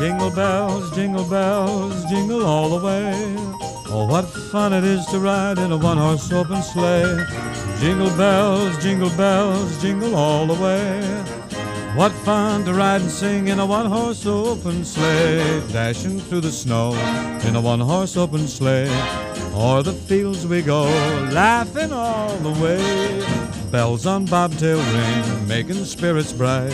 Jingle bells, jingle bells, jingle all the way. Oh, what fun it is to ride in a one horse open sleigh. Jingle bells, jingle bells, jingle all the way. What fun to ride and sing in a one horse open sleigh. Dashing through the snow in a one horse open sleigh. O'er the fields we go, laughing all the way. Bells on bobtail ring, making spirits bright.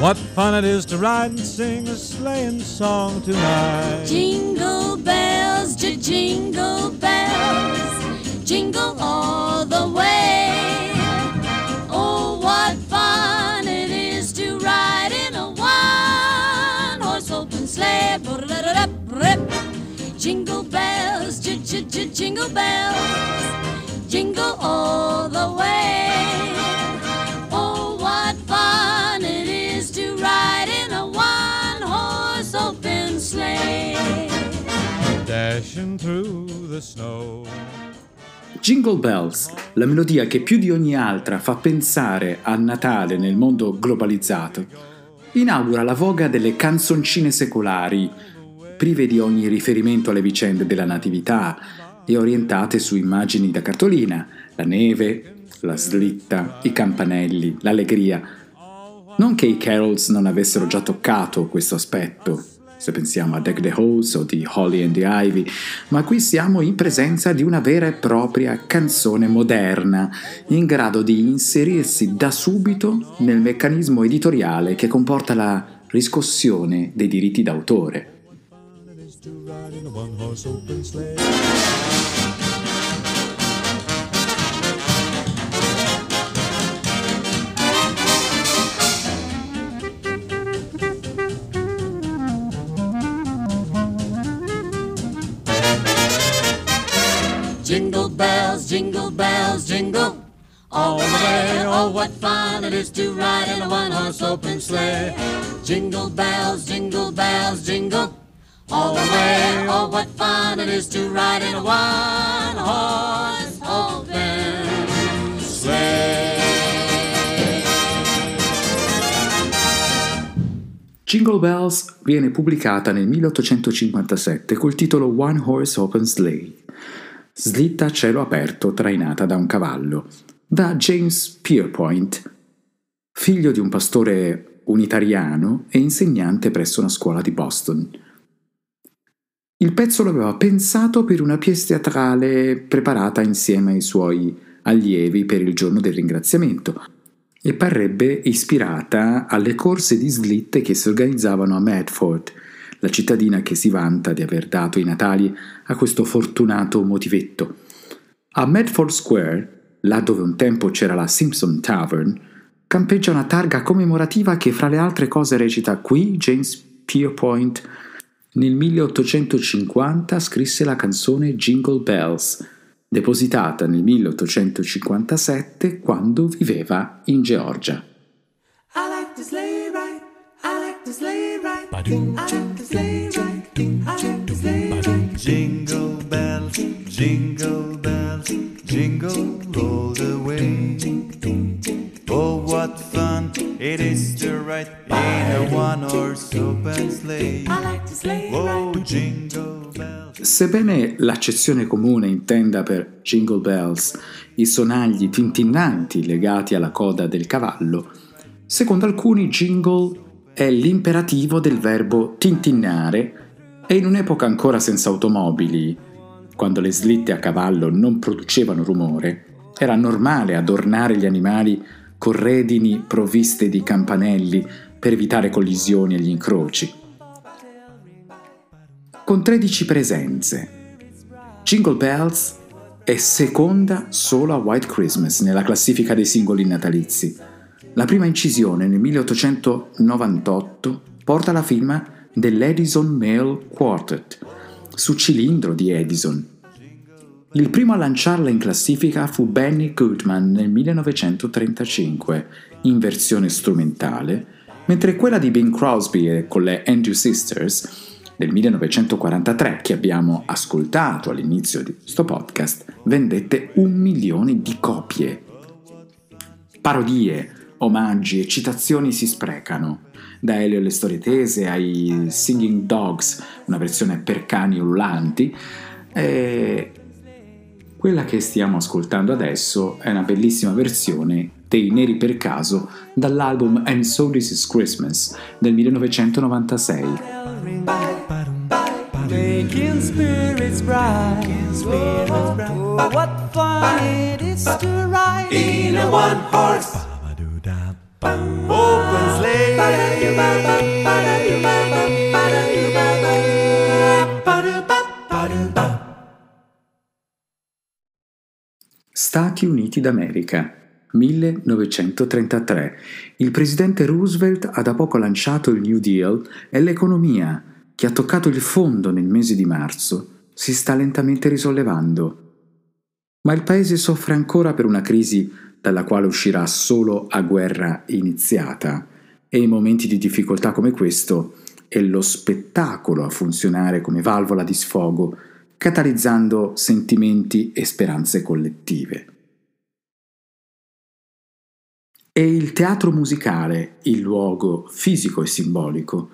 What fun it is to ride and sing a sleighing song tonight. Jingle bells, j- jingle bells, jingle all the way. Oh, what fun it is to ride in a one horse open sleigh. Jingle bells, j- j- jingle bells, jingle all the way. Through the snow. Jingle Bells, la melodia che più di ogni altra fa pensare a Natale nel mondo globalizzato, inaugura la voga delle canzoncine secolari, prive di ogni riferimento alle vicende della Natività e orientate su immagini da cartolina, la neve, la slitta, i campanelli, l'allegria. Non che i carols non avessero già toccato questo aspetto, se pensiamo a Deck the Halls o di Holly and the Ivy, ma qui siamo in presenza di una vera e propria canzone moderna, in grado di inserirsi da subito nel meccanismo editoriale che comporta la riscossione dei diritti d'autore. Is to ride in a one horse open sleigh. Jingle bells, jingle bells, jingle all the way. Oh, what fun it is to ride in a one horse open sleigh. Jingle Bells viene pubblicata nel 1857 col titolo One Horse Open Sleigh, slitta a cielo aperto trainata da un cavallo, da James Pierpoint, figlio di un pastore unitariano e insegnante presso una scuola di Boston. Il pezzo l'aveva pensato per una pièce teatrale preparata insieme ai suoi allievi per il giorno del ringraziamento e parrebbe ispirata alle corse di slitte che si organizzavano a Medford, la cittadina che si vanta di aver dato i natali a questo fortunato motivetto. A Medford Square, là dove un tempo c'era la Simpson Tavern, campeggia una targa commemorativa che fra le altre cose recita qui James Pierpoint nel 1850 scrisse la canzone Jingle Bells, depositata nel 1857 quando viveva in Georgia. Jingle bells, jingle bells, jingle all the way. What fun it is to ride in a one-horse open sleigh. I like to sleigh Oh, ride. jingle bells. Sebbene l'accezione comune intenda per Jingle Bells i sonagli tintinnanti legati alla coda del cavallo, secondo alcuni jingle è l'imperativo del verbo tintinnare e in un'epoca ancora senza automobili, quando le slitte a cavallo non producevano rumore, era normale adornare gli animali con redini provviste di campanelli per evitare collisioni agli incroci. Con 13 presenze, Jingle Bells è seconda solo a White Christmas nella classifica dei singoli natalizi. La prima incisione nel 1898 porta la firma dell'Edison Male Quartet, su cilindro di Edison. Il primo a lanciarla in classifica fu Benny Goodman nel 1935, in versione strumentale, mentre quella di Bing Crosby e con le Andrew Sisters del 1943, che abbiamo ascoltato all'inizio di questo podcast, vendette un milione di copie. Parodie omaggi e citazioni si sprecano. Da Elio alle storie tese ai Singing Dogs, una versione per cani ullanti. E quella che stiamo ascoltando adesso è una bellissima versione dei Neri per caso dall'album And So This Is Christmas del 1996. Stati Uniti d'America, 1933. Il presidente Roosevelt ha da poco lanciato il New Deal e l'economia, che ha toccato il fondo nel mese di marzo, si sta lentamente risollevando. Ma il paese soffre ancora per una crisi dalla quale uscirà solo a guerra iniziata e in momenti di difficoltà come questo è lo spettacolo a funzionare come valvola di sfogo, catalizzando sentimenti e speranze collettive. È il teatro musicale il luogo fisico e simbolico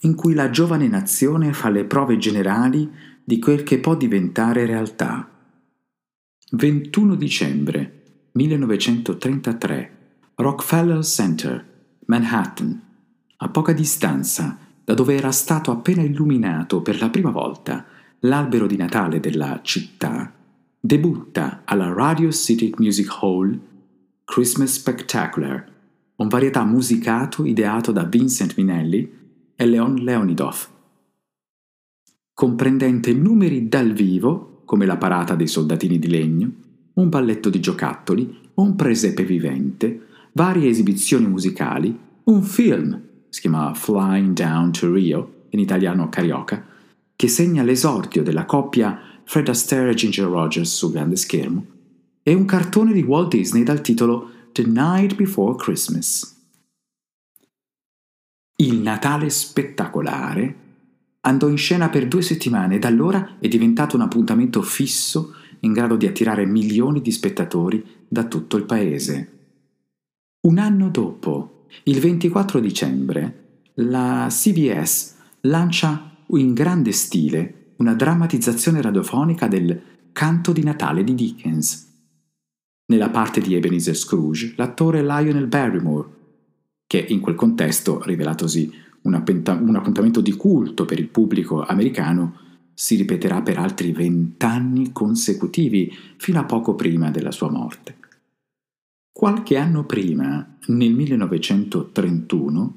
in cui la giovane nazione fa le prove generali di quel che può diventare realtà. 21 dicembre 1933, Rockefeller Center, Manhattan, a poca distanza da dove era stato appena illuminato per la prima volta l'albero di Natale della città, debutta alla Radio City Music Hall Christmas Spectacular, un varietà musicato ideato da Vincent Minelli e Leon Leonidov, comprendente numeri dal vivo, come la parata dei soldatini di legno, un balletto di giocattoli, un presepe vivente, varie esibizioni musicali, un film, si chiama Flying Down to Rio, in italiano Carioca, che segna l'esordio della coppia Fred Astaire e Ginger Rogers sul grande schermo, e un cartone di Walt Disney dal titolo The Night Before Christmas. Il Natale spettacolare andò in scena per due settimane e da allora è diventato un appuntamento fisso in grado di attirare milioni di spettatori da tutto il paese. Un anno dopo, il 24 dicembre, la CBS lancia in grande stile una drammatizzazione radiofonica del Canto di Natale di Dickens. Nella parte di Ebenezer Scrooge, l'attore Lionel Barrymore, che in quel contesto, rivelatosi un, appuntamento di culto per il pubblico americano, si ripeterà per altri vent'anni consecutivi, fino a poco prima della sua morte. Qualche anno prima, nel 1931,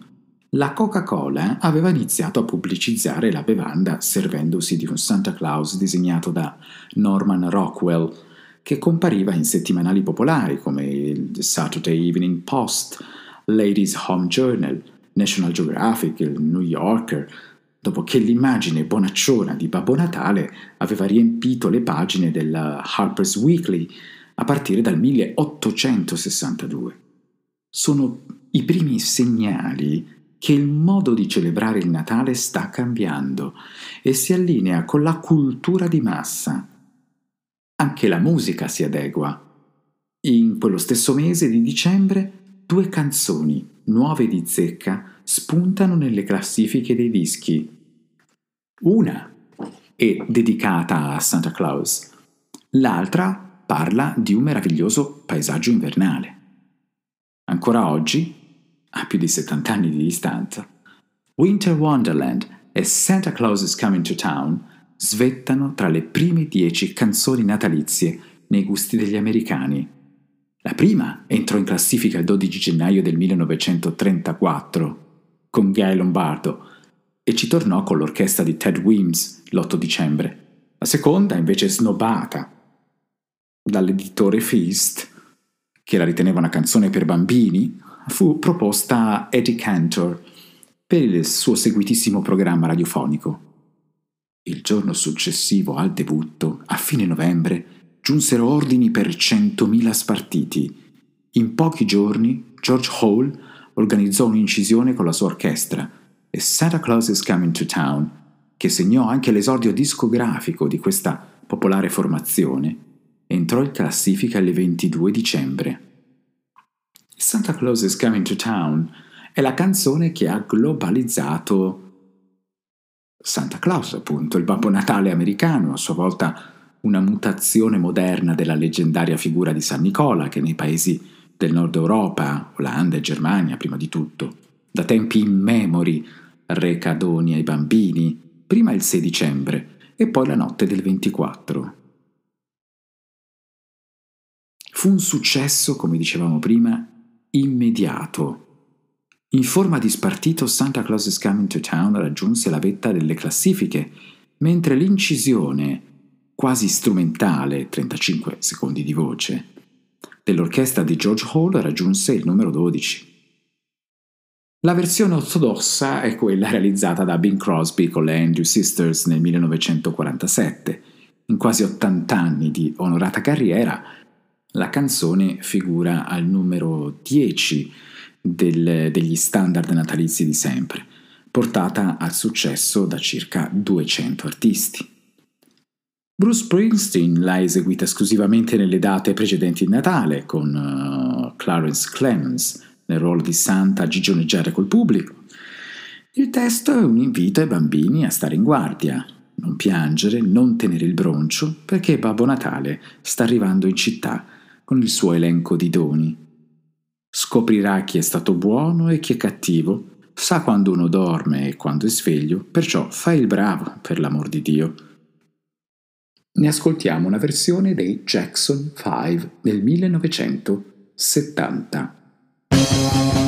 la Coca-Cola aveva iniziato a pubblicizzare la bevanda servendosi di un Santa Claus disegnato da Norman Rockwell, che compariva in settimanali popolari come il Saturday Evening Post, Ladies Home Journal, National Geographic, il New Yorker, dopo che l'immagine bonacciona di Babbo Natale aveva riempito le pagine della Harper's Weekly a partire dal 1862. Sono i primi segnali che il modo di celebrare il Natale sta cambiando e si allinea con la cultura di massa. Anche la musica si adegua. In quello stesso mese di dicembre, due canzoni nuove di zecca spuntano nelle classifiche dei dischi. Una è dedicata a Santa Claus, l'altra parla di un meraviglioso paesaggio invernale. Ancora oggi, a più di 70 anni di distanza, Winter Wonderland e Santa Claus is Coming to Town svettano tra le prime dieci canzoni natalizie nei gusti degli americani. La prima entrò in classifica il 12 gennaio del 1934 con Guy Lombardo e ci tornò con l'orchestra di Ted Weems l'8 dicembre. La seconda, invece snobata dall'editore Feast, che la riteneva una canzone per bambini, fu proposta a Eddie Cantor per il suo seguitissimo programma radiofonico. Il giorno successivo al debutto, a fine novembre, giunsero ordini per 100.000 spartiti. In pochi giorni George Hall organizzò un'incisione con la sua orchestra e Santa Claus is Coming to Town, che segnò anche l'esordio discografico di questa popolare formazione, entrò in classifica il 22 dicembre. Santa Claus is Coming to Town è la canzone che ha globalizzato Santa Claus, appunto, il Babbo Natale americano, a sua volta una mutazione moderna della leggendaria figura di San Nicola che nei paesi del nord Europa, Olanda e Germania prima di tutto, da tempi immemori reca doni ai bambini, prima il 6 dicembre e poi la notte del 24. Fu un successo, come dicevamo prima, immediato. In forma di spartito Santa Claus is Coming to Town raggiunse la vetta delle classifiche, mentre l'incisione, quasi strumentale, 35 secondi di voce, dell'orchestra di George Hall raggiunse il numero 12. La versione ortodossa è quella realizzata da Bing Crosby con le Andrew Sisters nel 1947. In quasi 80 anni di onorata carriera, la canzone figura al numero 10 del, degli standard natalizi di sempre, portata al successo da circa 200 artisti. Bruce Springsteen l'ha eseguita esclusivamente nelle date precedenti il Natale, con uh, Clarence Clemens nel ruolo di Santa a gigioneggiare col pubblico. Il testo è un invito ai bambini a stare in guardia, non piangere, non tenere il broncio, perché Babbo Natale sta arrivando in città con il suo elenco di doni. Scoprirà chi è stato buono e chi è cattivo, sa quando uno dorme e quando è sveglio, perciò fa il bravo, per l'amor di Dio. Ne ascoltiamo una versione dei Jackson 5 del 1970.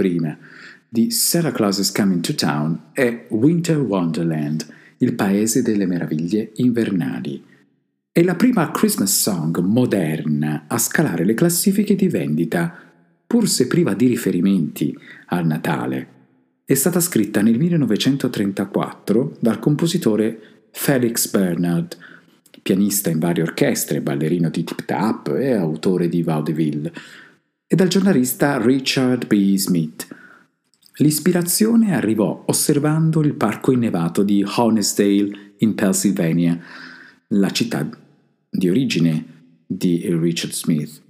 Prima, di Santa Claus is Coming to Town è Winter Wonderland, il paese delle meraviglie invernali. È la prima Christmas song moderna a scalare le classifiche di vendita, pur se priva di riferimenti al Natale. È stata scritta nel 1934 dal compositore Felix Bernard, pianista in varie orchestre, ballerino di Tip Tap e autore di Vaudeville, e dal giornalista Richard B. Smith. L'ispirazione arrivò osservando il parco innevato di Honesdale in Pennsylvania, la città di origine di Richard Smith.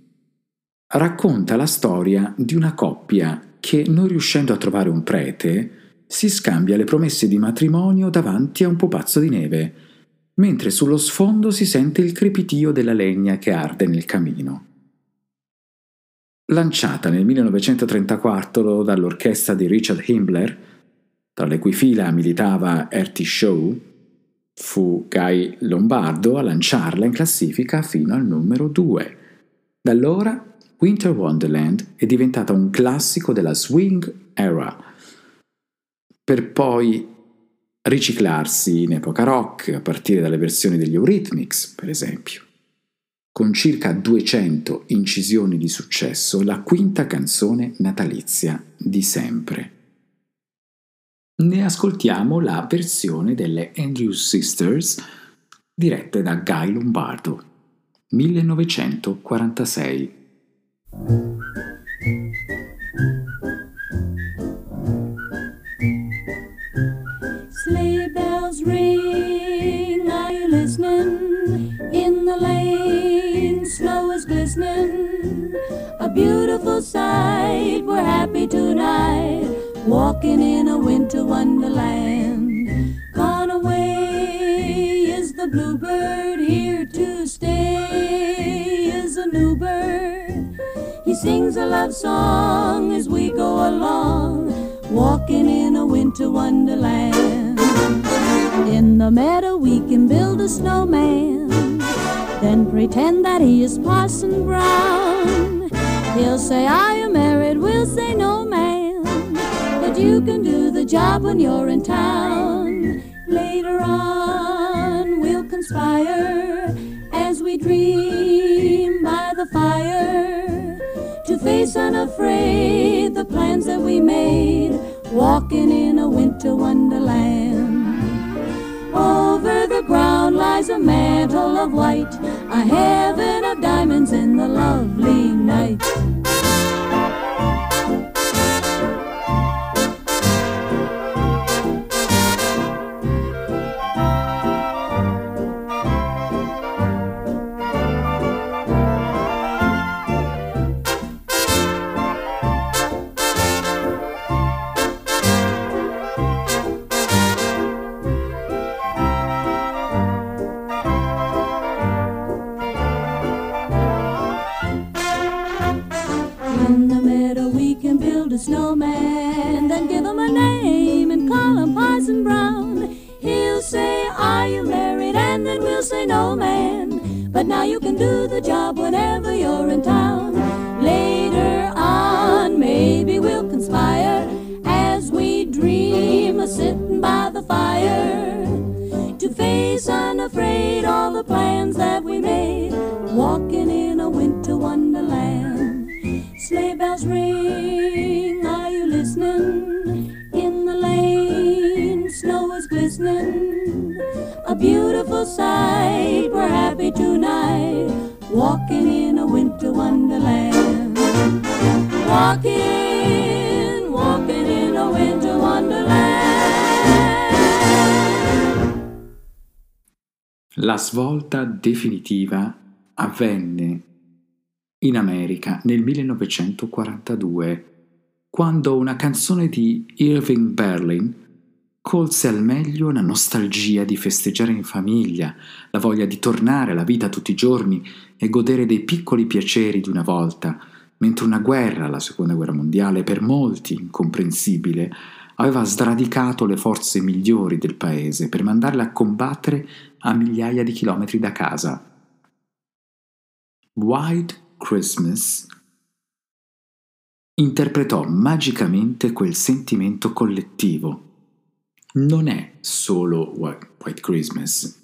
Racconta la storia di una coppia che, non riuscendo a trovare un prete, si scambia le promesse di matrimonio davanti a un pupazzo di neve, mentre sullo sfondo si sente il crepitio della legna che arde nel camino. Lanciata nel 1934 dall'orchestra di Richard Himbler, tra le cui fila militava Ertie Shaw, fu Guy Lombardo a lanciarla in classifica fino al numero 2. Da allora Winter Wonderland è diventata un classico della swing era, per poi riciclarsi in epoca rock a partire dalle versioni degli Eurythmics, per esempio. Con circa 200 incisioni di successo, la quinta canzone natalizia di sempre. Ne ascoltiamo la versione delle Andrews Sisters dirette da Guy Lombardo, 1946. Beautiful sight, we're happy tonight, walking in a winter wonderland. Gone away is the bluebird, here to stay is a new bird. He sings a love song as we go along, walking in a winter wonderland. In the meadow we can build a snowman, then pretend that he is Parson Brown. He'll say, Are you married? We'll say, No, man. But you can do the job when you're in town. Later on, we'll conspire as we dream by the fire to face unafraid the plans that we made, walking in a winter wonderland. Over the ground lies a mantle of white, a heaven svolta definitiva avvenne in America nel 1942, quando una canzone di Irving Berlin colse al meglio la nostalgia di festeggiare in famiglia, la voglia di tornare alla vita tutti i giorni e godere dei piccoli piaceri di una volta, mentre una guerra, la seconda guerra mondiale, per molti incomprensibile, aveva sradicato le forze migliori del paese per mandarle a combattere a migliaia di chilometri da casa. White Christmas interpretò magicamente quel sentimento collettivo. Non è solo White Christmas,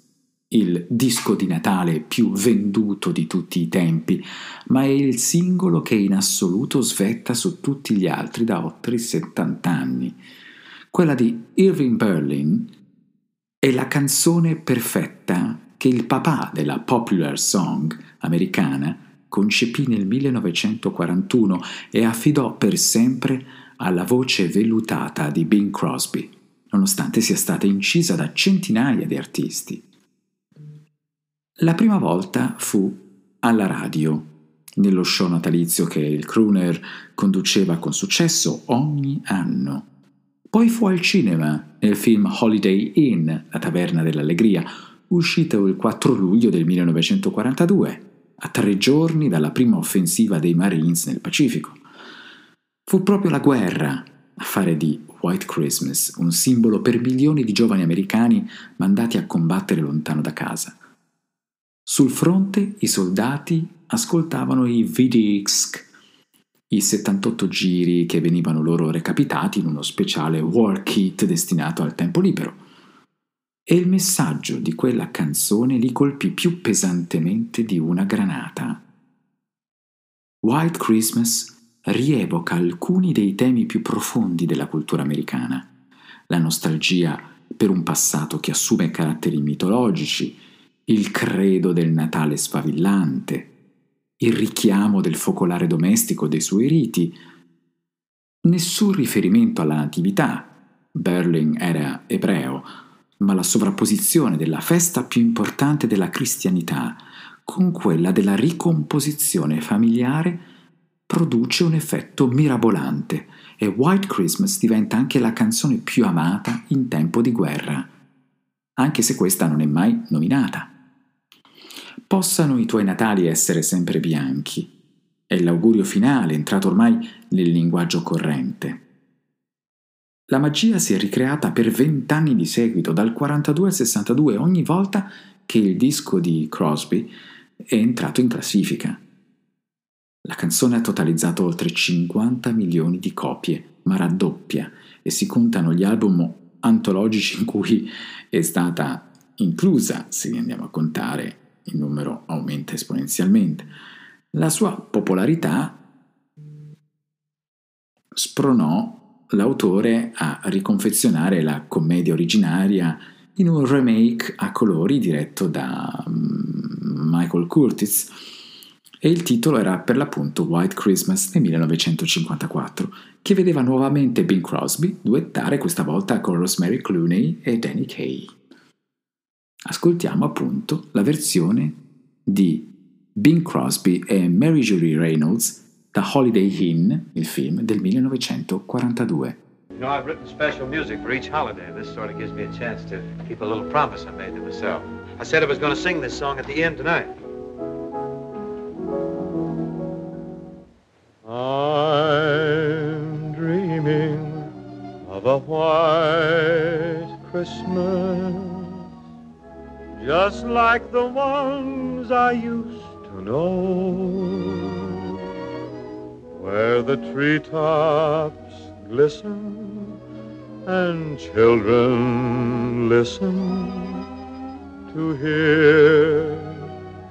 il disco di Natale più venduto di tutti i tempi, ma è il singolo che in assoluto svetta su tutti gli altri da oltre 70 anni. Quella di Irving Berlin è la canzone perfetta che il papà della popular song americana concepì nel 1941 e affidò per sempre alla voce vellutata di Bing Crosby, nonostante sia stata incisa da centinaia di artisti. La prima volta fu alla radio, nello show natalizio che il crooner conduceva con successo ogni anno. Poi fu al cinema nel film Holiday Inn, la taverna dell'allegria, uscito il 4 luglio del 1942, a tre giorni dalla prima offensiva dei Marines nel Pacifico. Fu proprio la guerra a fare di White Christmas un simbolo per milioni di giovani americani mandati a combattere lontano da casa. Sul fronte i soldati ascoltavano i VDX, i 78 giri che venivano loro recapitati in uno speciale war kit destinato al tempo libero. E il messaggio di quella canzone li colpì più pesantemente di una granata. White Christmas rievoca alcuni dei temi più profondi della cultura americana. La nostalgia per un passato che assume caratteri mitologici, il credo del Natale sfavillante, il richiamo del focolare domestico dei suoi riti. Nessun riferimento alla natività. Berling era ebreo, ma la sovrapposizione della festa più importante della cristianità con quella della ricomposizione familiare produce un effetto mirabolante e White Christmas diventa anche la canzone più amata in tempo di guerra, anche se questa non è mai nominata. Possano i tuoi Natali essere sempre bianchi. È l'augurio finale, entrato ormai nel linguaggio corrente. La magia si è ricreata per vent'anni di seguito, dal 42 al 62, ogni volta che il disco di Crosby è entrato in classifica. La canzone ha totalizzato oltre 50 milioni di copie, ma raddoppia, e si contano gli album antologici in cui è stata inclusa, se andiamo a contare il numero aumenta esponenzialmente. La sua popolarità spronò l'autore a riconfezionare la commedia originaria in un remake a colori diretto da Michael Curtis e il titolo era per l'appunto White Christmas nel 1954, che vedeva nuovamente Bing Crosby duettare questa volta con Rosemary Clooney e Danny Kaye ascoltiamo appunto la versione di Bing Crosby e Mary Julie Reynolds da Holiday Inn, il film del 1942. You know, I've written special music for each holiday. This sort of gives me a chance to keep a little promise I made to myself. I said I was going to sing this song at the end tonight. I'm dreaming of a white Christmas, just like the ones I used to know, where the treetops glisten and children listen to hear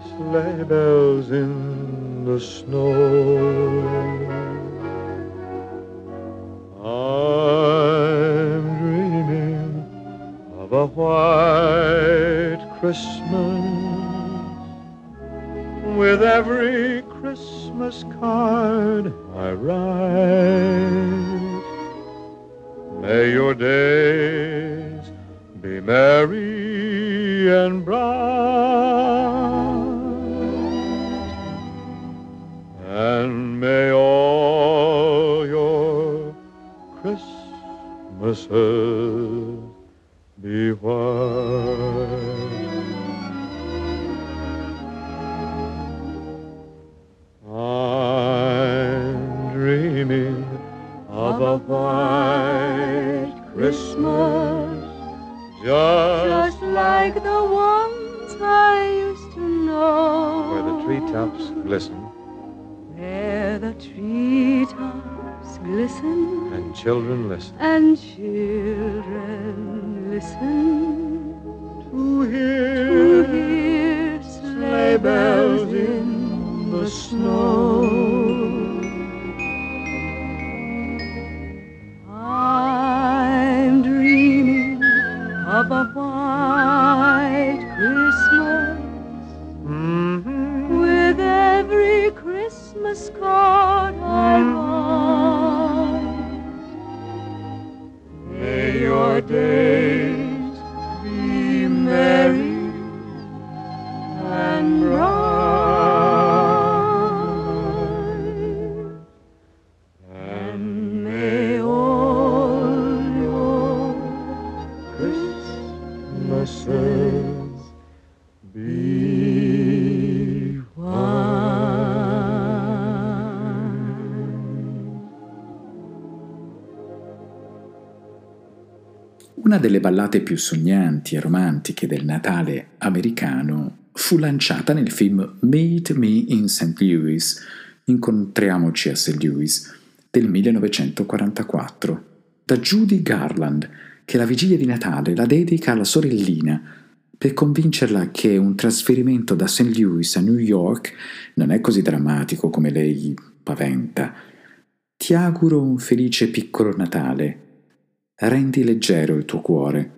sleigh bells in the snow. I'm dreaming of a white Christmas with every Christmas card I write. May your days delle ballate più sognanti e romantiche del Natale americano fu lanciata nel film Meet Me in St. Louis, Incontriamoci a St. Louis, del 1944, da Judy Garland, che la vigilia di Natale la dedica alla sorellina per convincerla che un trasferimento da St. Louis a New York non è così drammatico come lei paventa. Ti auguro un felice piccolo Natale. Rendi leggero il tuo cuore.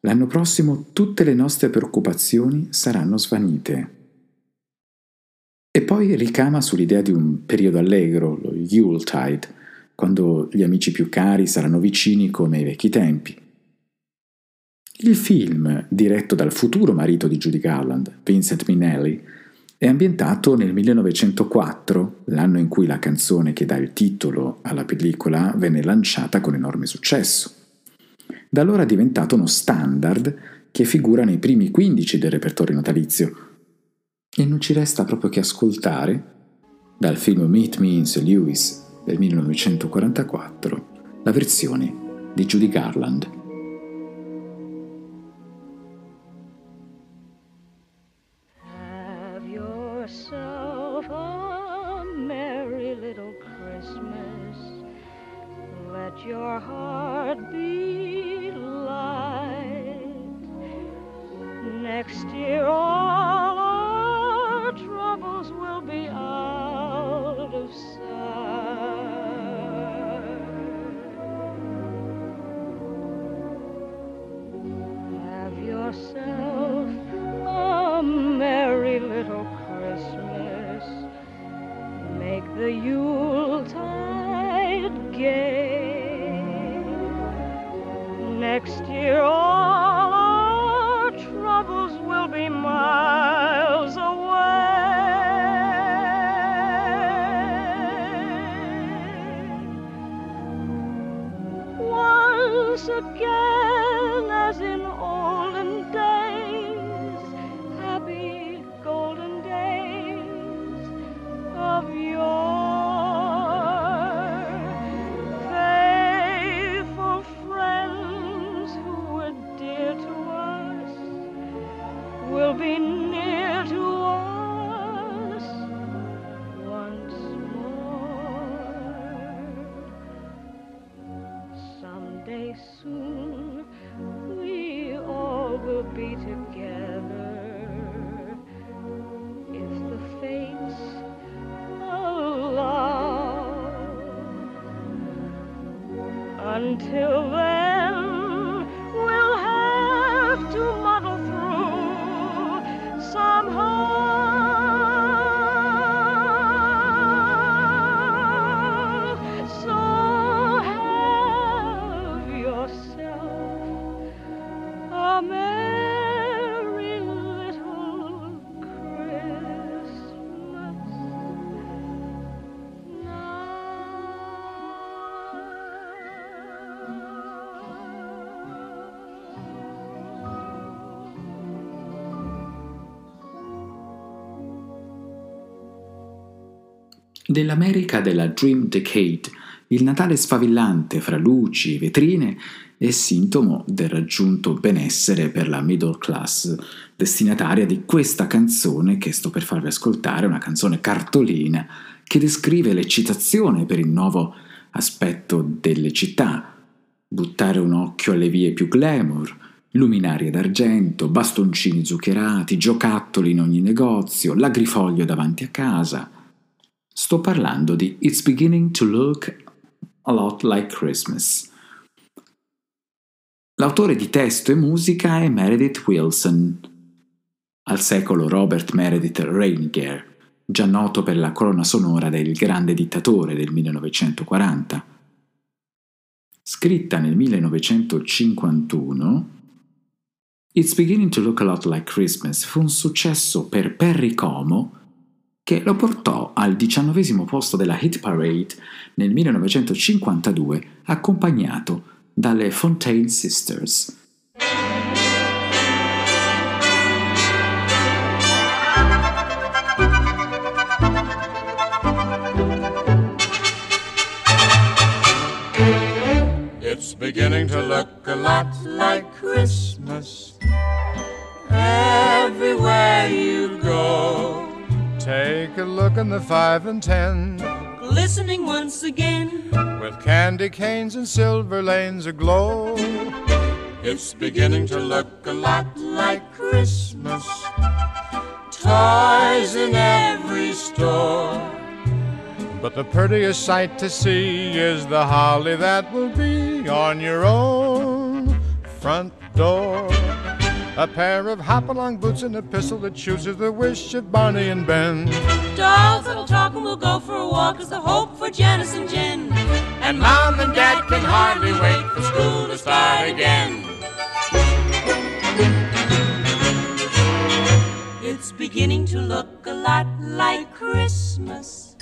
L'anno prossimo tutte le nostre preoccupazioni saranno svanite. E poi ricama sull'idea di un periodo allegro, lo Yuletide, quando gli amici più cari saranno vicini come ai vecchi tempi. Il film, diretto dal futuro marito di Judy Garland, Vincent Minnelli, è ambientato nel 1904, l'anno in cui la canzone che dà il titolo alla pellicola venne lanciata con enorme successo. Da allora è diventato uno standard che figura nei primi 15 del repertorio natalizio. E non ci resta proprio che ascoltare, dal film Meet Me in St. Louis del 1944, la versione di Judy Garland. Nell'America della Dream Decade, il Natale sfavillante fra luci e vetrine è sintomo del raggiunto benessere per la middle class, destinataria di questa canzone che sto per farvi ascoltare, una canzone cartolina che descrive l'eccitazione per il nuovo aspetto delle città, buttare un occhio alle vie più glamour, luminarie d'argento, bastoncini zuccherati, giocattoli in ogni negozio, l'agrifoglio davanti a casa. Sto parlando di It's Beginning to Look a Lot Like Christmas. L'autore di testo e musica è Meredith Wilson, al secolo Robert Meredith Reiniger, già noto per la colonna sonora del Grande Dittatore del 1940. Scritta nel 1951, It's Beginning to Look a Lot Like Christmas fu un successo per Perry Como che lo portò al diciannovesimo posto della Hit Parade nel 1952, accompagnato dalle Fontaine Sisters. It's beginning to look a lot like Christmas. A look in the five and ten Glistening once again. with candy canes and silver lanes aglow. It's beginning to look a lot like Christmas. Toys in every store. But the prettiest sight to see is the holly that will be on your own front door. A pair of hop-along boots and a pistol that chooses the wish of Barney and Ben. Dolls that'll talk and we'll go for a walk is the hope for Janice and Jen. And Mom and Dad can hardly wait for school to start again. It's beginning to look a lot like Christmas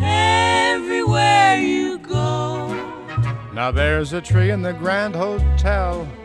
everywhere you go. Now there's a tree in the Grand Hotel.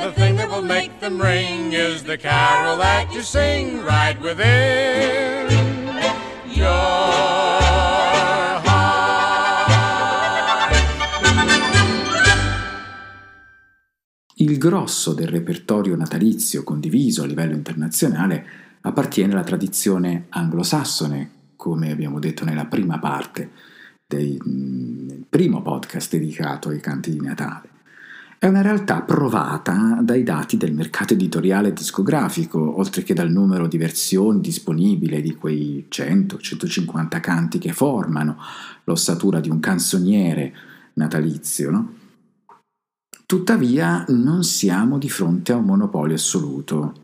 The thing that will make them ring is the carol that you sing right within your heart. Il grosso del repertorio natalizio condiviso a livello internazionale appartiene alla tradizione anglosassone, come abbiamo detto nella prima parte del primo podcast dedicato ai canti di Natale. È una realtà provata dai dati del mercato editoriale discografico, oltre che dal numero di versioni disponibili di quei 100-150 canti che formano l'ossatura di un canzoniere natalizio, no? Tuttavia non siamo di fronte a un monopolio assoluto.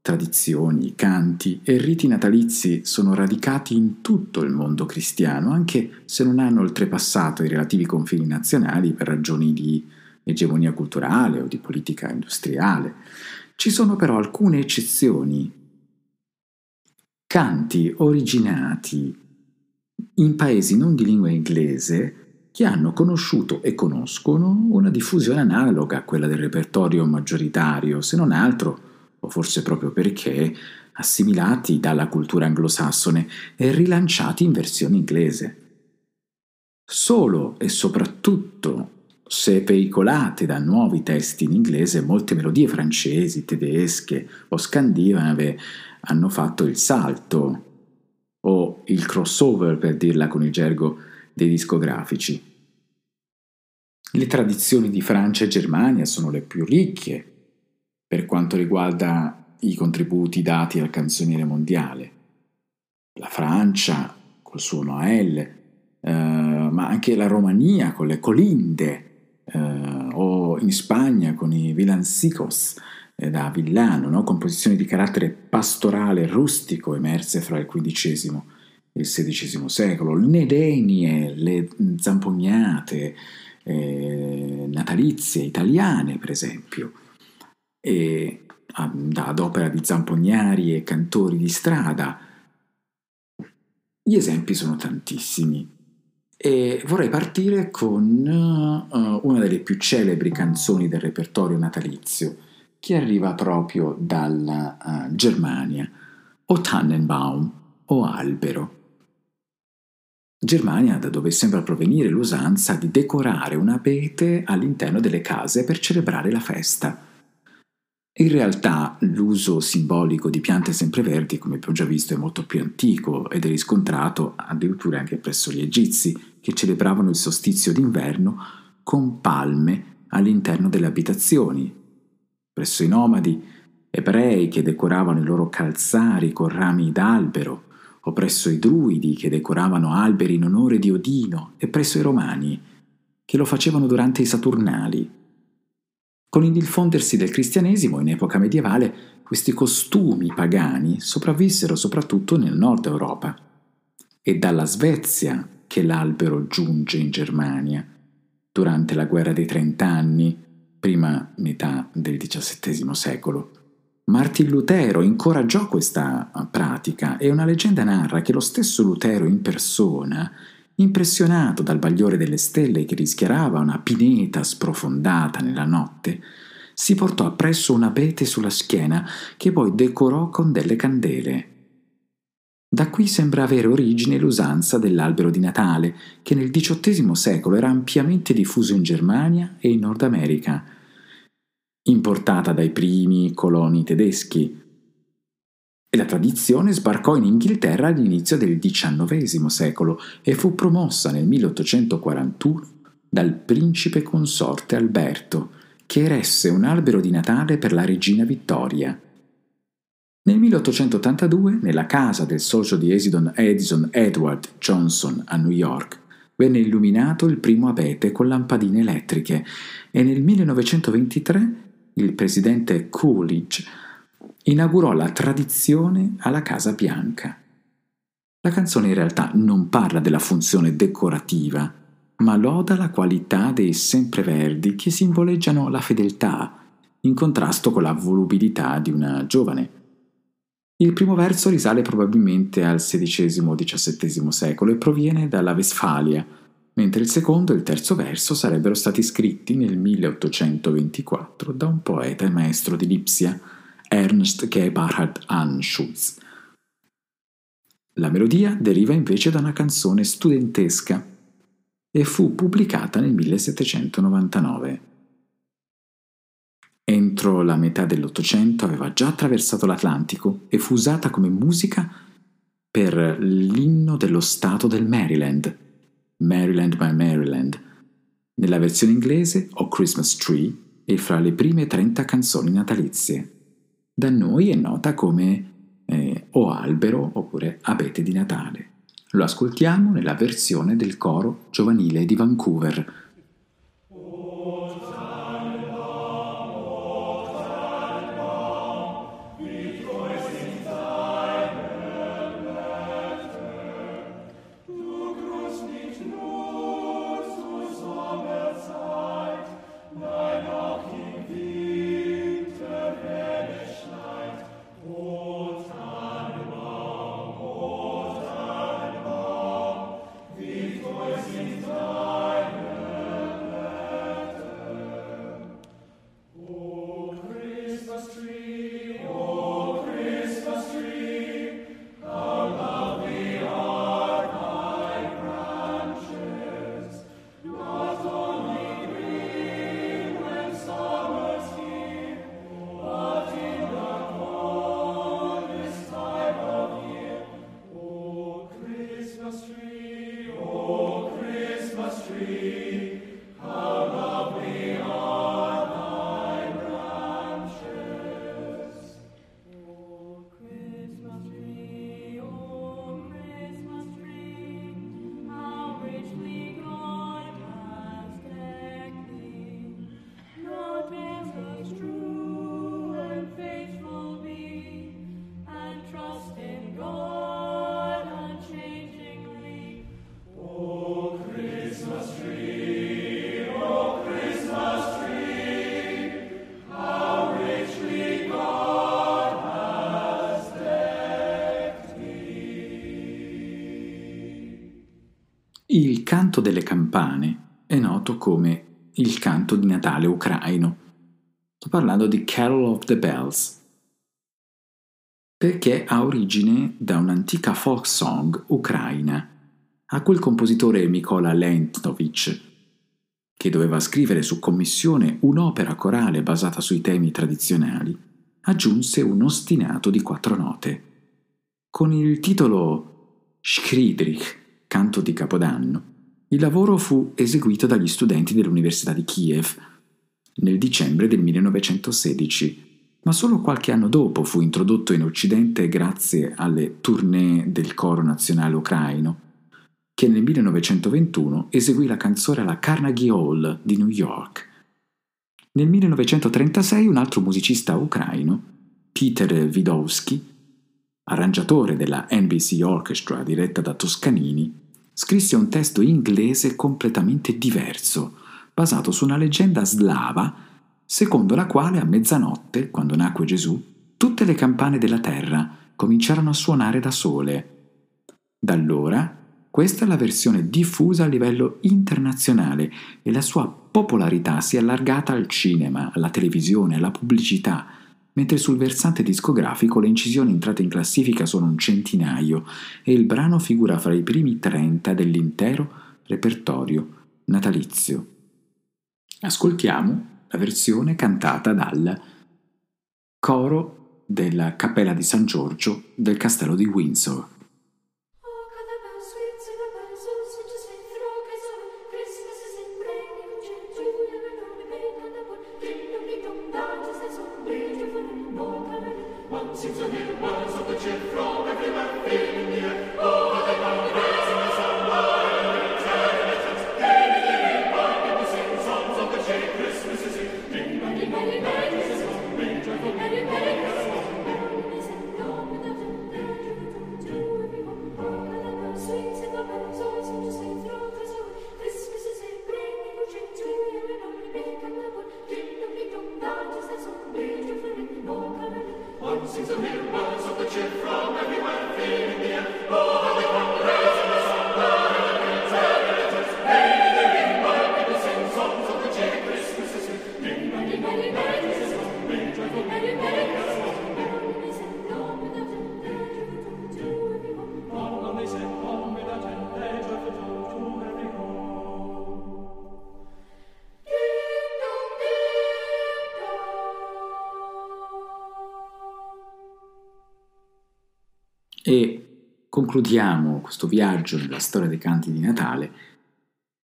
Tradizioni, canti e riti natalizi sono radicati in tutto il mondo cristiano, anche se non hanno oltrepassato i relativi confini nazionali per ragioni di egemonia culturale o di politica industriale. Ci sono però alcune eccezioni. Canti originati in paesi non di lingua inglese che hanno conosciuto e conoscono una diffusione analoga a quella del repertorio maggioritario, se non altro, o forse proprio perché, assimilati dalla cultura anglosassone e rilanciati in versione inglese. Solo e soprattutto se veicolate da nuovi testi in inglese, molte melodie francesi, tedesche o scandinave hanno fatto il salto o il crossover per dirla con il gergo dei discografici. Le tradizioni di Francia e Germania sono le più ricche per quanto riguarda i contributi dati al canzoniere mondiale. La Francia col suo Noël, eh, ma anche la Romania con le colinde, eh, o in Spagna con i villancicos eh, da Villano, no? composizioni di carattere pastorale rustico emerse fra il XV e il XVI secolo, le nedenie, le zampognate eh, natalizie italiane, per esempio, e ad opera di zampognari e cantori di strada. Gli esempi sono tantissimi e vorrei partire con uh, una delle più celebri canzoni del repertorio natalizio, che arriva proprio dalla uh, Germania, O Tannenbaum o Albero. Germania, da dove sembra provenire l'usanza di decorare un abete all'interno delle case per celebrare la festa. In realtà l'uso simbolico di piante sempreverdi, come abbiamo già visto, è molto più antico ed è riscontrato addirittura anche presso gli egizi, che celebravano il solstizio d'inverno con palme all'interno delle abitazioni. Presso i nomadi ebrei che decoravano i loro calzari con rami d'albero, o presso i druidi che decoravano alberi in onore di Odino, e presso i romani che lo facevano durante i Saturnali. Con il diffondersi del cristianesimo in epoca medievale, questi costumi pagani sopravvissero soprattutto nel nord Europa. È dalla Svezia che l'albero giunge in Germania, durante la guerra dei trent'anni, prima metà del XVII secolo. Martin Lutero incoraggiò questa pratica e una leggenda narra che lo stesso Lutero in persona Impressionato dal bagliore delle stelle che rischiarava una pineta sprofondata nella notte, si portò appresso un abete sulla schiena che poi decorò con delle candele. Da qui sembra avere origine l'usanza dell'albero di Natale, che nel XVIII secolo era ampiamente diffuso in Germania e in Nord America, importata dai primi coloni tedeschi, e la tradizione sbarcò in Inghilterra all'inizio del XIX secolo e fu promossa nel 1841 dal principe consorte Alberto, che eresse un albero di Natale per la regina Vittoria. Nel 1882, nella casa del socio di Edison, Edison Edward Johnson a New York, venne illuminato il primo abete con lampadine elettriche e nel 1923 il presidente Coolidge inaugurò la tradizione alla Casa Bianca. La canzone in realtà non parla della funzione decorativa, ma loda la qualità dei sempreverdi che simboleggiano la fedeltà, in contrasto con la volubilità di una giovane. Il primo verso risale probabilmente al XVI-XVII secolo e proviene dalla Westfalia, mentre il secondo e il terzo verso sarebbero stati scritti nel 1824 da un poeta e maestro di Lipsia, Ernst Gebhard Anschutz. La melodia deriva invece da una canzone studentesca e fu pubblicata nel 1799. Entro la metà dell'Ottocento aveva già attraversato l'Atlantico e fu usata come musica per l'inno dello stato del Maryland, Maryland by Maryland. Nella versione inglese O Christmas Tree è fra le prime 30 canzoni natalizie da noi è nota come eh, O albero oppure Abete di Natale. Lo ascoltiamo nella versione del coro giovanile di Vancouver Il canto delle campane è noto come il canto di Natale ucraino. Sto parlando di Carol of the Bells, perché ha origine da un'antica folk song ucraina, a cui il compositore Mikola Lentnovich che doveva scrivere su commissione un'opera corale basata sui temi tradizionali, aggiunse un ostinato di quattro note. Con il titolo Schriedrich, canto di Capodanno, il lavoro fu eseguito dagli studenti dell'Università di Kiev nel dicembre del 1916, ma solo qualche anno dopo fu introdotto in Occidente grazie alle tournée del coro nazionale ucraino, che nel 1921 eseguì la canzone alla Carnegie Hall di New York. Nel 1936 un altro musicista ucraino, Peter Widowski, arrangiatore della NBC Orchestra diretta da Toscanini, scrisse un testo inglese completamente diverso, basato su una leggenda slava, secondo la quale a mezzanotte, quando nacque Gesù, tutte le campane della terra cominciarono a suonare da sole. Da allora, questa è la versione diffusa a livello internazionale e la sua popolarità si è allargata al cinema, alla televisione, alla pubblicità, mentre sul versante discografico le incisioni entrate in classifica sono un centinaio e il brano figura fra i primi 30 dell'intero repertorio natalizio. Ascoltiamo la versione cantata dal coro della Cappella di San Giorgio del castello di Windsor. Concludiamo questo viaggio nella storia dei canti di Natale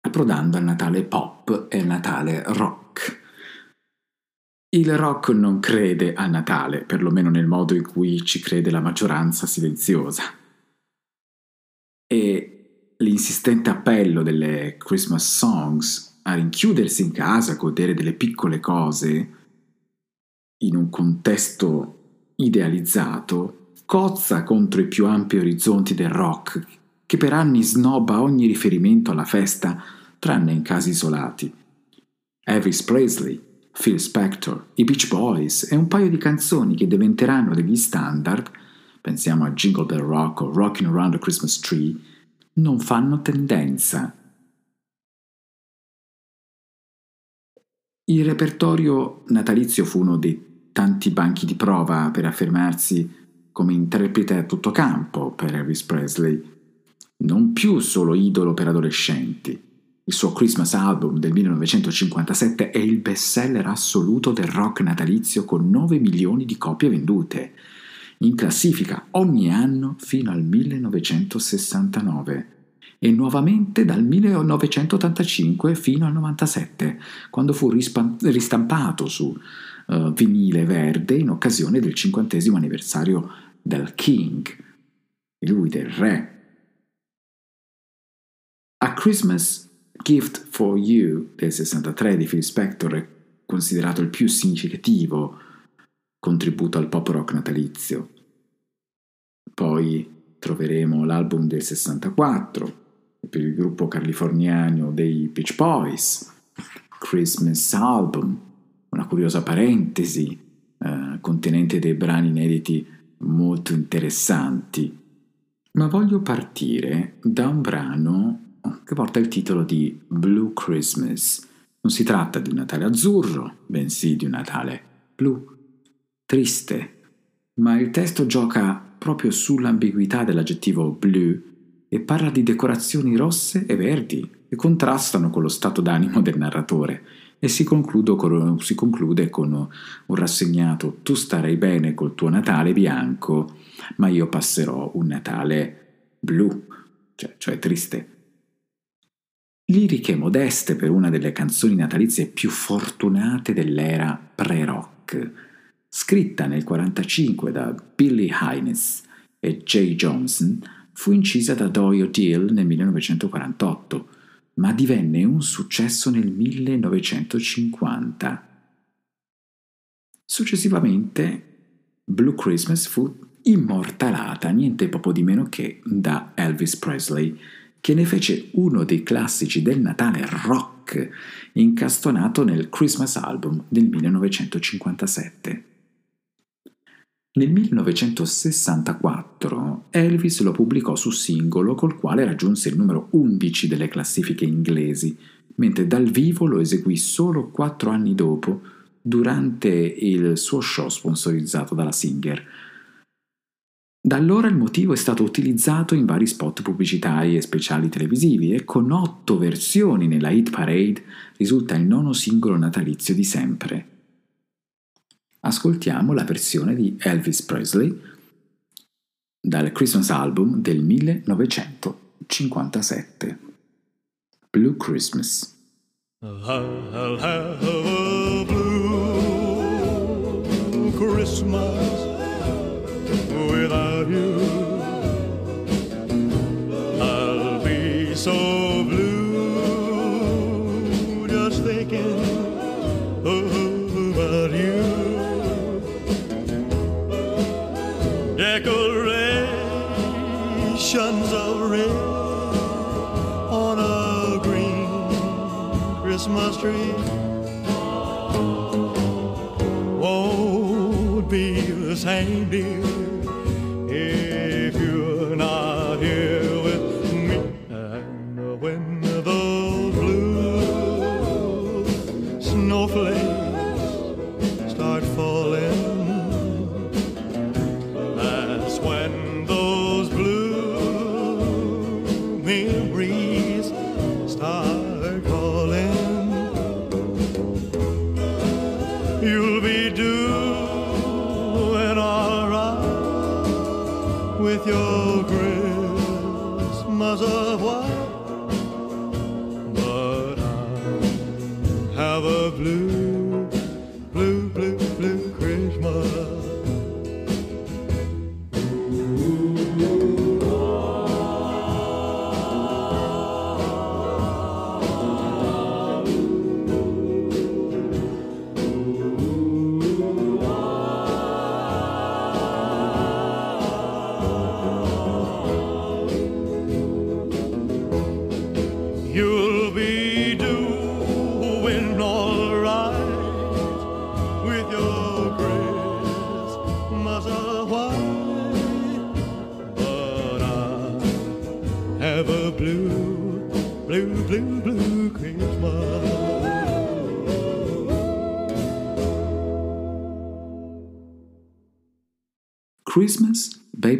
approdando al Natale pop e al Natale rock. Il rock non crede al Natale, perlomeno nel modo in cui ci crede la maggioranza silenziosa. E l'insistente appello delle Christmas songs a rinchiudersi in casa, a godere delle piccole cose, in un contesto idealizzato, cozza contro i più ampi orizzonti del rock, che per anni snobba ogni riferimento alla festa, tranne in casi isolati. Elvis Presley, Phil Spector, i Beach Boys e un paio di canzoni che diventeranno degli standard, pensiamo a Jingle Bell Rock o Rockin' Around the Christmas Tree, non fanno tendenza. Il repertorio natalizio fu uno dei tanti banchi di prova per affermarsi come interprete a tutto campo per Elvis Presley, non più solo idolo per adolescenti. Il suo Christmas album del 1957 è il bestseller assoluto del rock natalizio con 9 milioni di copie vendute, in classifica ogni anno fino al 1969 e nuovamente dal 1985 fino al 97, quando fu ristampato su uh, vinile verde in occasione del cinquantesimo anniversario del King, e lui del Re. A Christmas Gift for You del 63 di Phil Spector è considerato il più significativo contributo al pop rock natalizio. Poi troveremo l'album del 64 per il gruppo californiano dei Beach Boys, Christmas Album, una curiosa parentesi eh, contenente dei brani inediti molto interessanti. Ma voglio partire da un brano che porta il titolo di Blue Christmas. Non si tratta di un Natale azzurro, bensì di un Natale blu, triste, ma il testo gioca proprio sull'ambiguità dell'aggettivo blue e parla di decorazioni rosse e verdi, e contrastano con lo stato d'animo del narratore e si, con- si conclude con un rassegnato tu starai bene col tuo Natale bianco, ma io passerò un Natale blu, cioè, cioè triste. Liriche modeste per una delle canzoni natalizie più fortunate dell'era pre-rock, scritta nel 1945 da Billy Hines e Jay Johnson, fu incisa da Doyle O'Deal nel 1948, ma divenne un successo nel 1950. Successivamente, Blue Christmas fu immortalata niente poco di meno che da Elvis Presley, che ne fece uno dei classici del Natale rock, incastonato nel Christmas Album del 1957. Nel 1964 Elvis lo pubblicò su singolo col quale raggiunse il numero 11 delle classifiche inglesi, mentre dal vivo lo eseguì solo quattro anni dopo durante il suo show sponsorizzato dalla Singer. Da allora il motivo è stato utilizzato in vari spot pubblicitari e speciali televisivi e con otto versioni nella Hit Parade risulta il nono singolo natalizio di sempre. Ascoltiamo la versione di Elvis Presley dal Christmas Album del 1957. Blue Christmas. I'll have a blue Christmas Tree won't be the same, dear, if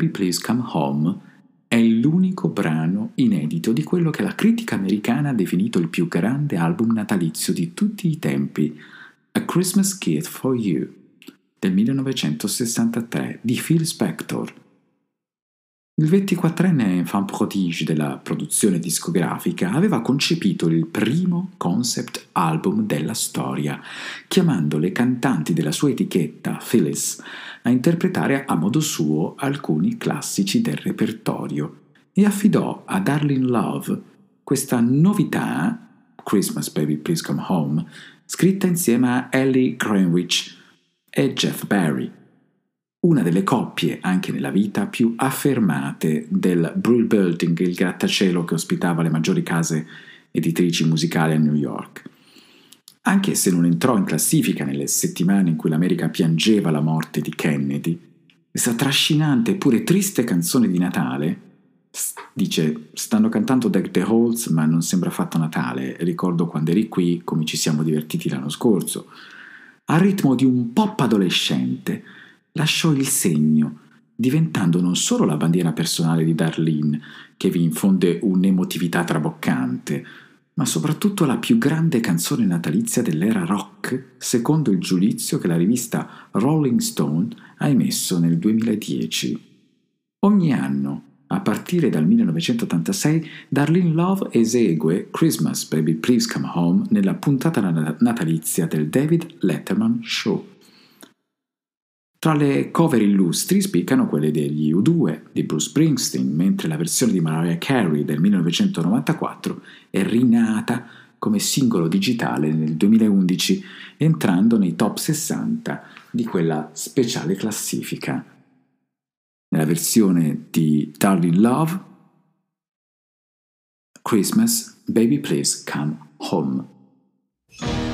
Baby Please Come Home è l'unico brano inedito di quello che la critica americana ha definito il più grande album natalizio di tutti i tempi, A Christmas Gift for You, del 1963 di Phil Spector. Il 24enne enfant prodige della produzione discografica aveva concepito il primo concept album della storia, chiamando le cantanti della sua etichetta, Phyllis, a interpretare a modo suo alcuni classici del repertorio e affidò a Darlene Love questa novità, Christmas Baby Please Come Home, scritta insieme a Ellie Greenwich e Jeff Barry, una delle coppie anche nella vita più affermate del Brill Building, il grattacielo che ospitava le maggiori case editrici musicali a New York. Anche se non entrò in classifica nelle settimane in cui l'America piangeva la morte di Kennedy, questa trascinante eppure triste canzone di Natale dice stanno cantando Deck the Halls ma non sembra fatto Natale, ricordo quando eri qui come ci siamo divertiti l'anno scorso. Al ritmo di un pop adolescente lasciò il segno, diventando non solo la bandiera personale di Darlene, che vi infonde un'emotività traboccante, ma soprattutto la più grande canzone natalizia dell'era rock, secondo il giudizio che la rivista Rolling Stone ha emesso nel 2010. Ogni anno, a partire dal 1986, Darlene Love esegue Christmas Baby Please Come Home nella puntata natalizia del David Letterman Show. Tra le cover illustri spiccano quelle degli U2 di Bruce Springsteen, mentre la versione di Mariah Carey del 1994 è rinata come singolo digitale nel 2011, entrando nei top 60 di quella speciale classifica. Nella versione di Darling Love, Christmas, Baby Please Come Home.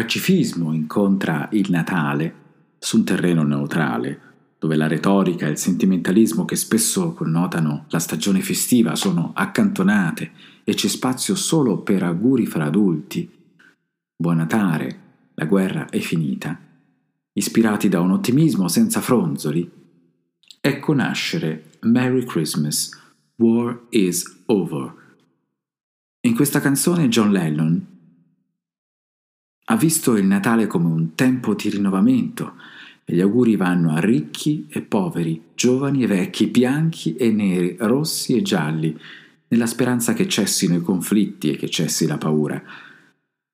Pacifismo incontra il Natale su un terreno neutrale, dove la retorica e il sentimentalismo che spesso connotano la stagione festiva sono accantonate e c'è spazio solo per auguri fra adulti, buon Natale, la guerra è finita, ispirati da un ottimismo senza fronzoli, ecco nascere Merry Christmas, War is Over. In questa canzone John Lennon ha visto il Natale come un tempo di rinnovamento e gli auguri vanno a ricchi e poveri, giovani e vecchi, bianchi e neri, rossi e gialli, nella speranza che cessino i conflitti e che cessi la paura.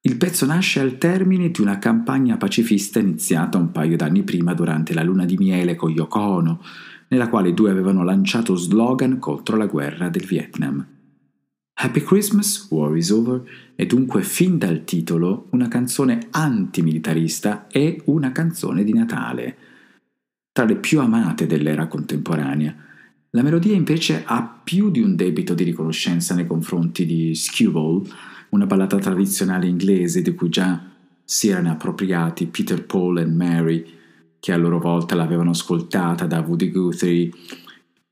Il pezzo nasce al termine di una campagna pacifista iniziata un paio d'anni prima durante la luna di miele con Yoko Ono, nella quale i due avevano lanciato slogan contro la guerra del Vietnam. Happy Christmas, War is Over è dunque fin dal titolo una canzone antimilitarista e una canzone di Natale, tra le più amate dell'era contemporanea. La melodia invece ha più di un debito di riconoscenza nei confronti di Skewball, una ballata tradizionale inglese di cui già si erano appropriati Peter Paul e Mary, che a loro volta l'avevano ascoltata da Woody Guthrie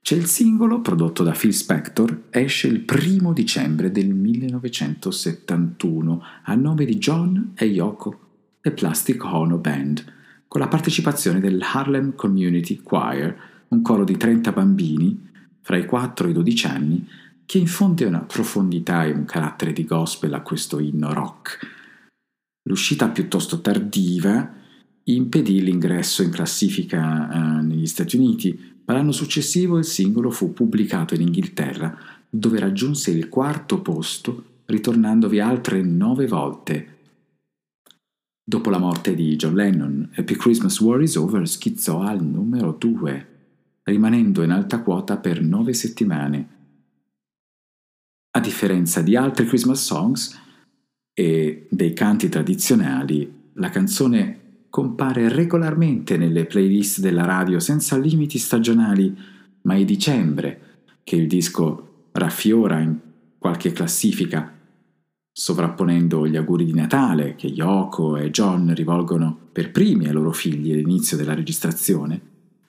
c'è il singolo, prodotto da Phil Spector, esce il primo dicembre del 1971 a nome di John e Yoko e Plastic Ono Band, con la partecipazione del Harlem Community Choir, un coro di 30 bambini fra i 4 e i 12 anni, che infonde una profondità e un carattere di gospel a questo inno rock. L'uscita piuttosto tardiva impedì l'ingresso in classifica eh, negli Stati Uniti, ma l'anno successivo il singolo fu pubblicato in Inghilterra, dove raggiunse il quarto posto, ritornandovi altre nove volte. Dopo la morte di John Lennon, Happy Christmas War is Over schizzò al numero 2, rimanendo in alta quota per nove settimane. A differenza di altri Christmas songs e dei canti tradizionali, la canzone compare regolarmente nelle playlist della radio senza limiti stagionali, ma è dicembre che il disco raffiora in qualche classifica, sovrapponendo gli auguri di Natale che Yoko e John rivolgono per primi ai loro figli all'inizio della registrazione,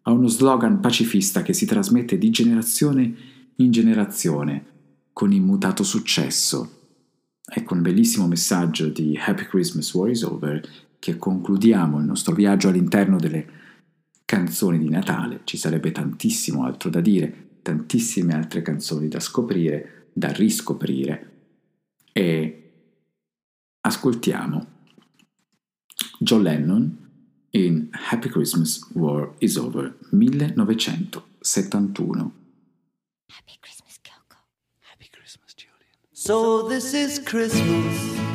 a uno slogan pacifista che si trasmette di generazione in generazione con immutato successo. Ecco un bellissimo messaggio di Happy Christmas War is Over che concludiamo il nostro viaggio all'interno delle canzoni di Natale. Ci sarebbe tantissimo altro da dire, tantissime altre canzoni da scoprire, da riscoprire. E ascoltiamo John Lennon in Happy Christmas War is Over 1971. Happy Christmas, Kyoko. Happy Christmas, Julian. So this is Christmas.